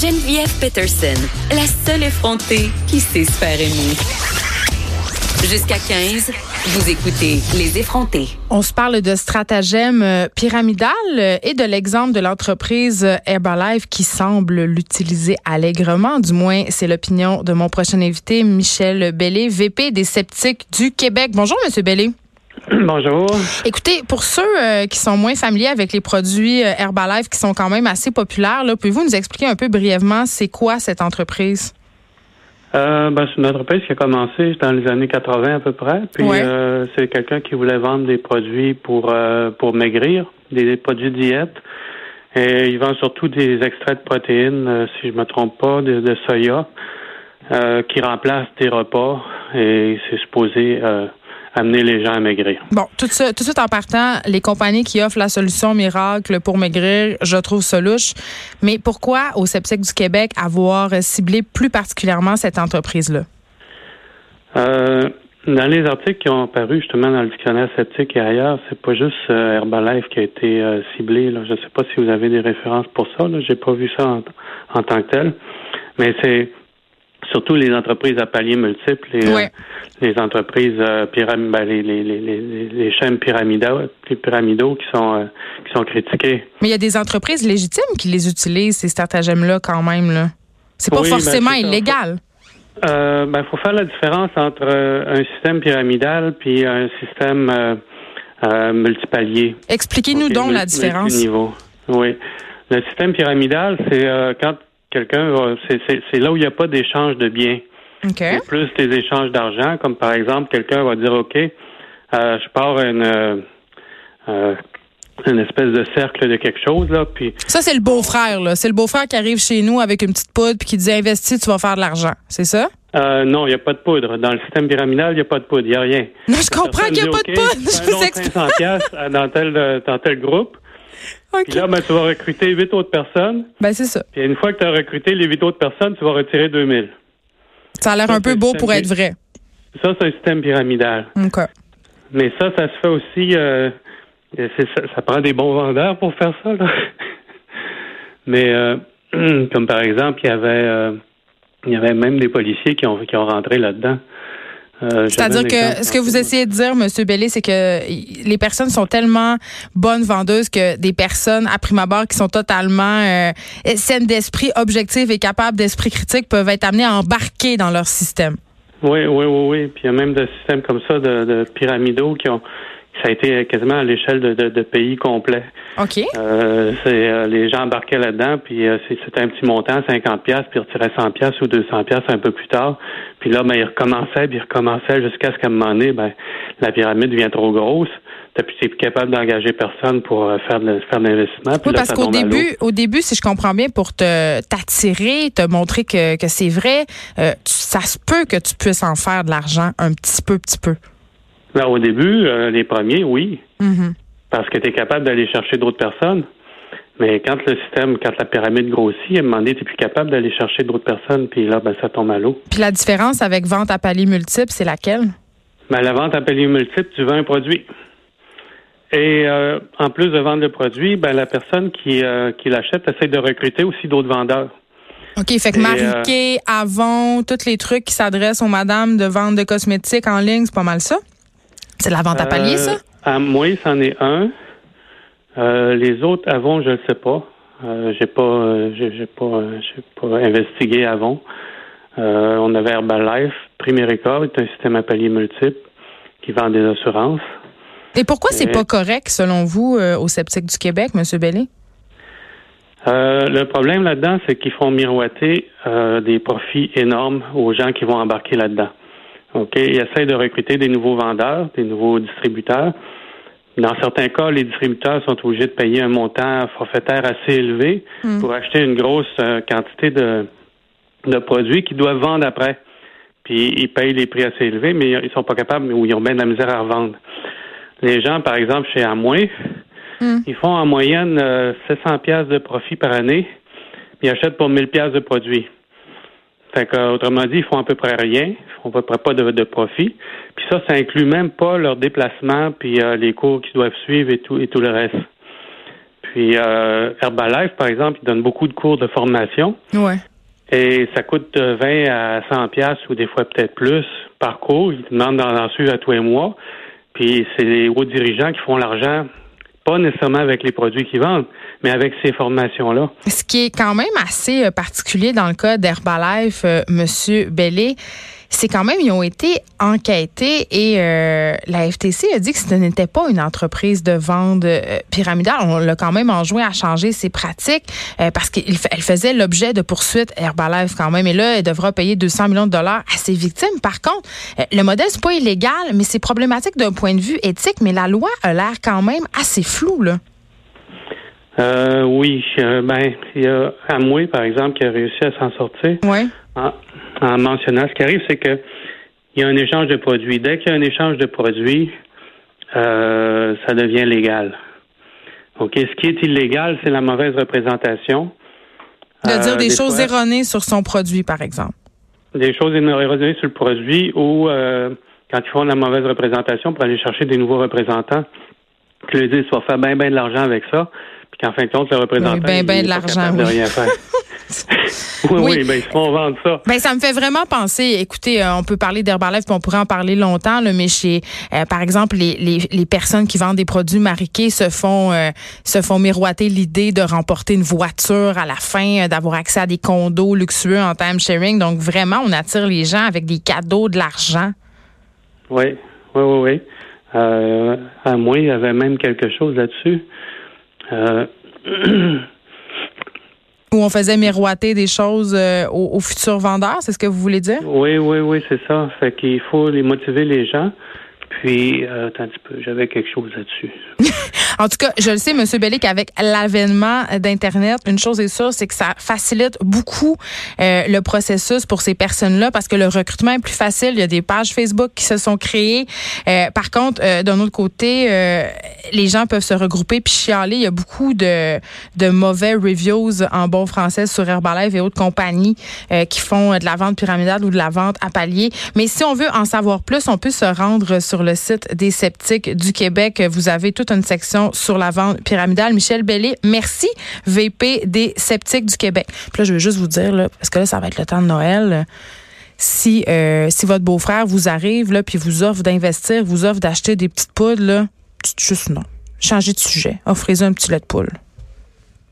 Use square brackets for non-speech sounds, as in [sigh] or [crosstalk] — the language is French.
Geneviève Peterson, la seule effrontée qui sait se faire aimer. Jusqu'à 15, vous écoutez Les effrontés. On se parle de stratagème euh, pyramidal euh, et de l'exemple de l'entreprise euh, Herbalife qui semble l'utiliser allègrement. Du moins, c'est l'opinion de mon prochain invité, Michel Bellé, VP des sceptiques du Québec. Bonjour, Monsieur Bellé. [clears throat] Bonjour. Écoutez, pour ceux euh, qui sont moins familiers avec les produits euh, Herbalife qui sont quand même assez populaires, pouvez-vous nous expliquer un peu brièvement c'est quoi cette entreprise? Euh, ben, c'est une entreprise qui a commencé dans les années 80 à peu près. Puis Ouais. euh, c'est quelqu'un qui voulait vendre des produits pour euh, pour maigrir, des, produits diète. Et il vend surtout des extraits de protéines, si je me trompe pas, de, de soya, qui remplacent des repas. Et c'est supposé euh, amener les gens à maigrir. Bon, tout ça, tout de suite en partant, les compagnies qui offrent la solution miracle pour maigrir, je trouve ça louche. Mais pourquoi au Sceptique du Québec avoir ciblé plus particulièrement cette entreprise-là? Euh, dans les articles qui ont apparu justement dans le dictionnaire sceptique et ailleurs, c'est pas juste euh, Herbalife qui a été euh, ciblé. Là. Je ne sais pas si vous avez des références pour ça. Là. J'ai pas vu ça en, en tant que tel. Mais c'est surtout les entreprises à paliers multiples, les, euh, les entreprises euh, pyram- ben, les, les, les, chaînes pyramidaux, les pyramidaux qui sont euh, qui sont critiquées. Mais il y a des entreprises légitimes qui les utilisent, ces stratagèmes-là, quand même. Là. C'est pas Oui, ben, forcément illégal. Euh, ben, faut faire la différence entre un système pyramidal puis un système multipalier. Expliquez-nous donc la différence. multiniveau. Oui. Le système pyramidal, c'est quand quelqu'un va. C'est, là où il n'y a pas d'échange de biens. OK. C'est plus des échanges d'argent, comme par exemple, quelqu'un va dire OK, euh, je pars une, euh, euh, une espèce de cercle de quelque chose, là, puis Ça, c'est le beau-frère. là. C'est le beau-frère qui arrive chez nous avec une petite poudre puis qui dit investis, tu vas faire de l'argent. C'est ça? euh, non, il n'y a pas de poudre. Dans le système pyramidal, il n'y a pas de poudre, il n'y a rien. Non, je comprends qu'il n'y a pas de poudre. Je vous explique. 500 piastres dans tel, dans tel groupe. Puis là, ben, tu vas recruter huit autres personnes. Ben, c'est ça. Puis une fois que tu as recruté les huit autres personnes, tu vas retirer 2000. Ça a l'air un peu beau pour être vrai. Ça, c'est un système pyramidal. OK. Mais ça, ça se fait aussi. Euh, ça prend des bons vendeurs pour faire ça. Là. [laughs] Mais euh, [clears throat] comme par exemple, il y avait, euh, il y avait même des policiers qui ont qui ont rentré là-dedans. Euh, C'est-à-dire que ce que vous essayez de dire, M. Bellé, c'est que les personnes sont tellement bonnes vendeuses que des personnes, à prime abord, qui sont totalement euh, saines d'esprit, objectives et capables d'esprit critique peuvent être amenées à embarquer dans leur système. Oui, oui, oui, oui. Puis il y a même des systèmes comme ça de, de pyramidaux qui ont. Ça a été quasiment à l'échelle de, de, de pays complets. OK. Euh, c'est euh, les gens embarquaient là-dedans, puis euh, c'est- c'était un petit montant, 50 pièces, puis ils retiraient 100 pièces ou 200 pièces un peu plus tard. Puis là, ben ils recommençaient, puis ils recommençaient jusqu'à ce qu'à un moment donné, ben la pyramide devient trop grosse. T'es plus plus capable d'engager personne pour faire de, faire l'investissement. Oui, parce qu'au début, au début, si je comprends bien, pour te t'attirer, te montrer que, que c'est vrai, tu- ça se peut que tu puisses en faire de l'argent un petit peu, petit peu. Ben, au début, euh, les premiers, oui, Mhm. parce que tu es capable d'aller chercher d'autres personnes. Mais quand le système, quand la pyramide grossit, un moment donné, tu plus capable d'aller chercher d'autres personnes, puis là, ben, ça tombe à l'eau. Puis la différence avec vente à palier multiple, c'est laquelle? Ben, la vente à palier multiple, tu vends un produit. Et euh, en plus de vendre le produit, ben, la personne qui, euh, qui l'achète essaie de recruter aussi d'autres vendeurs. OK, fait que Et, Mariquet, Avon, tous les trucs qui s'adressent aux madames de vente de cosmétiques en ligne, c'est pas mal ça? C'est la vente à palier, ça? Euh, à moi, c'en est un. Euh, les autres avant, je ne sais pas. Euh, j'ai pas, euh, j'ai pas, j'ai pas investigué avant. Euh, on avait Herbalife, Primerica, est un système à palier multiple qui vend des assurances. Et pourquoi c'est pas correct, selon vous, euh, au Sceptique du Québec, M. Bellé? Le problème là-dedans, c'est qu'ils font miroiter des profits énormes aux gens qui vont embarquer là-dedans. OK? Ils essaient de recruter des nouveaux vendeurs, des nouveaux distributeurs. Dans certains cas, les distributeurs sont obligés de payer un montant forfaitaire assez élevé pour acheter une grosse euh, quantité de, de produits qu'ils doivent vendre après. Puis ils payent les prix assez élevés, mais ils sont pas capables ou ils ont bien de la misère à revendre. Les gens, par exemple, chez Amway, ils font en moyenne euh, 700 pièces de profit par année. Puis ils achètent pour 1000 pièces de produits. Fait que, euh, autrement dit, ils font à peu près rien. Ils font à peu près pas de, de profit. Puis ça, ça inclut même pas leur déplacement puis euh, les cours qu'ils doivent suivre et tout et tout le reste. Puis euh, Herbalife, par exemple, il donne beaucoup de cours de formation. Ouais. Et ça coûte de 20 à 100 pièces ou des fois peut-être plus par cours. Ils demandent d'en suivre à tous les mois. Puis c'est les hauts dirigeants qui font l'argent, pas nécessairement avec les produits qu'ils vendent, mais avec ces formations-là. Ce qui est quand même assez euh, particulier dans le cas d'Herbalife, euh, Monsieur Bellé, c'est quand même, ils ont été enquêtés et euh, la FTC a dit que ce n'était pas une entreprise de vente euh, pyramidale. On l'a quand même enjoint à changer ses pratiques euh, parce qu'elle faisait l'objet de poursuites Herbalife quand même. Et là, elle devra payer 200 millions de dollars à ses victimes. Par contre, le modèle, c'est pas illégal, mais c'est problématique d'un point de vue éthique. Mais la loi a l'air quand même assez floue, là. oui, ben, il y a Amway, par exemple, qui a réussi à s'en sortir. Oui en, mentionnant. Ce qui arrive, c'est que il y a un échange de produits. Dès qu'il y a un échange de produits, euh, ça devient légal. OK. Ce qui est illégal, c'est la mauvaise représentation. De dire euh, des, choses erronées sur son produit, par exemple. Des choses erronées sur le produit ou euh, quand ils font de la mauvaise représentation pour aller chercher des nouveaux reprentants, qui leur disent, soit faire bien, bien de l'argent avec ça, puis qu'en fin de compte, le représentant, ben, ben de l'argent, de rien faire. [laughs] [laughs] oui, oui, ben, ils se font vendre ça. Ben, ça me fait vraiment penser, écoutez, euh, on peut parler d'Herbalife, puis on pourrait en parler longtemps, là, mais chez, euh, par exemple, les, les, les, personnes qui vendent des produits mariqués se font, euh, se font miroiter l'idée de remporter une voiture à la fin, d'avoir accès à des condos luxueux en time sharing. Donc, vraiment, on attire les gens avec des cadeaux, de l'argent. Oui, oui, oui, oui. à moi, il y avait même quelque chose là-dessus. [clears throat] Où on faisait miroiter des choses euh, aux, futurs vendeurs, c'est ce que vous voulez dire? Oui, oui, oui, c'est ça. Fait qu'il faut les motiver les gens. Puis, euh, attends un petit peu, j'avais quelque chose là-dessus. En tout cas, je le sais, M. Bellic, avec l'avènement d'Internet, une chose est sûre, c'est que ça facilite beaucoup euh, le processus pour ces personnes-là parce que le recrutement est plus facile. Il y a des pages Facebook qui se sont créées. Euh, par contre, euh, d'un autre côté, euh, les gens peuvent se regrouper puis chialer. Il y a beaucoup de, de mauvais reviews en bon français sur Herbalife et autres compagnies qui font de la vente pyramidale ou de la vente à palier. Mais si on veut en savoir plus, on peut se rendre sur le site des sceptiques du Québec. Vous avez toute une section sur la vente pyramidale. Michel Bellé, merci, VP des sceptiques du Québec. Puis là, je veux juste vous dire, là, parce que là, ça va être le temps de Noël. Si, euh, si votre beau-frère vous arrive, là, puis vous offre d'investir, vous offre d'acheter des petites poules, là, juste non. Changez de sujet. Offrez-y un petit lait de poule.